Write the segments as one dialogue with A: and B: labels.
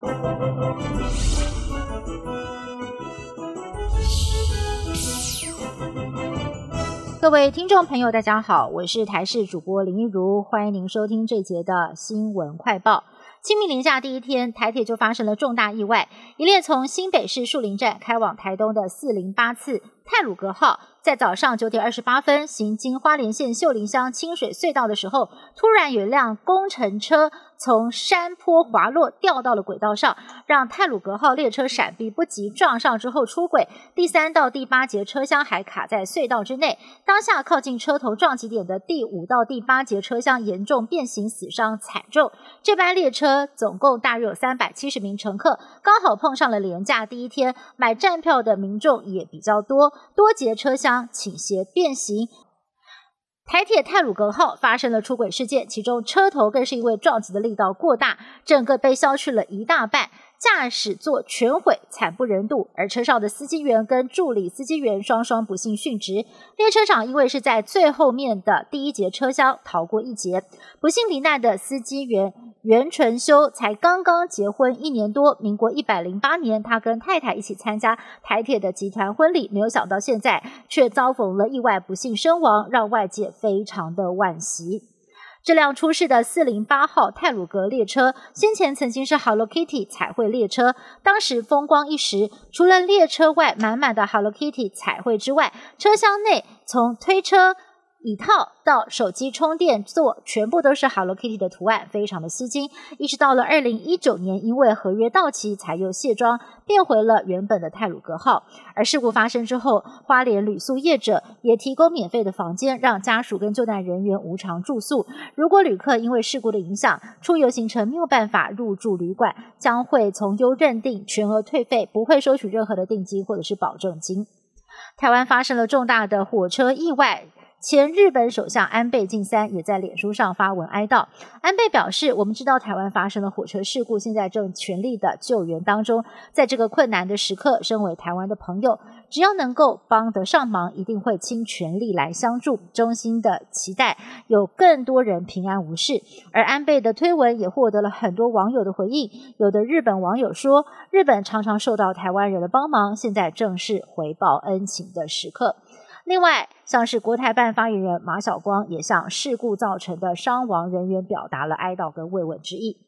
A: 各位听众朋友，大家好，我是台视主播林一如，欢迎您收听这节的新闻快报。清明连假第一天，台铁就发生了重大意外，一列从新北市树林站开往台东的四零八次泰鲁格号，在早上九点二十八分行经花莲县秀林乡清水隧道的时候，突然有一辆工程车。从山坡滑落，掉到了轨道上，让泰鲁格号列车闪避不及，撞上之后出轨。第三到第八节车厢还卡在隧道之内。当下靠近车头撞击点的第五到第八节车厢严重变形，死伤惨重。这班列车总共大约有三百七十名乘客，刚好碰上了廉价第一天，买站票的民众也比较多，多节车厢倾斜变形。台铁泰鲁格号发生了出轨事件，其中车头更是因为撞击的力道过大，整个被削去了一大半。驾驶座全毁，惨不忍睹。而车上的司机员跟助理司机员双双不幸殉职。列车长因为是在最后面的第一节车厢逃过一劫。不幸罹难的司机员袁纯修才刚刚结婚一年多，民国一百零八年，他跟太太一起参加台铁的集团婚礼，没有想到现在却遭逢了意外，不幸身亡，让外界非常的惋惜。这辆出事的四零八号泰鲁格列车，先前曾经是 Hello Kitty 彩绘列车，当时风光一时。除了列车外满满的 Hello Kitty 彩绘之外，车厢内从推车。椅套到手机充电座，全部都是 Hello Kitty 的图案，非常的吸睛。一直到了二零一九年，因为合约到期，才又卸妆，变回了原本的泰鲁格号。而事故发生之后，花莲旅宿业者也提供免费的房间，让家属跟救难人员无偿住宿。如果旅客因为事故的影响，出游行程没有办法入住旅馆，将会从优认定全额退费，不会收取任何的定金或者是保证金。台湾发生了重大的火车意外。前日本首相安倍晋三也在脸书上发文哀悼。安倍表示：“我们知道台湾发生了火车事故，现在正全力的救援当中。在这个困难的时刻，身为台湾的朋友，只要能够帮得上忙，一定会倾全力来相助。衷心的期待有更多人平安无事。”而安倍的推文也获得了很多网友的回应。有的日本网友说：“日本常常受到台湾人的帮忙，现在正是回报恩情的时刻。”另外，像是国台办发言人马晓光也向事故造成的伤亡人员表达了哀悼跟慰问之意。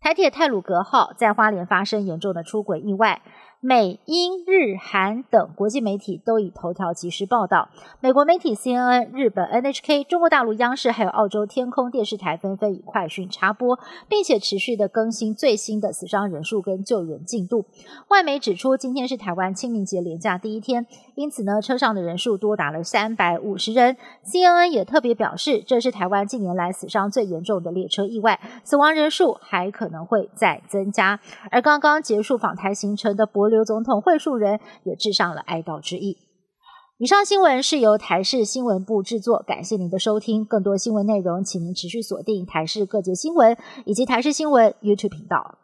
A: 台铁泰鲁格号在花莲发生严重的出轨意外。美、英、日、韩等国际媒体都以头条及时报道。美国媒体 CNN、日本 NHK、中国大陆央视还有澳洲天空电视台纷纷以快讯插播，并且持续的更新最新的死伤人数跟救援进度。外媒指出，今天是台湾清明节连假第一天，因此呢，车上的人数多达了三百五十人。CNN 也特别表示，这是台湾近年来死伤最严重的列车意外，死亡人数还可能会再增加。而刚刚结束访台行程的博。刘总统会述人也致上了哀悼之意。以上新闻是由台视新闻部制作，感谢您的收听。更多新闻内容，请您持续锁定台视各界新闻以及台视新闻 YouTube 频道。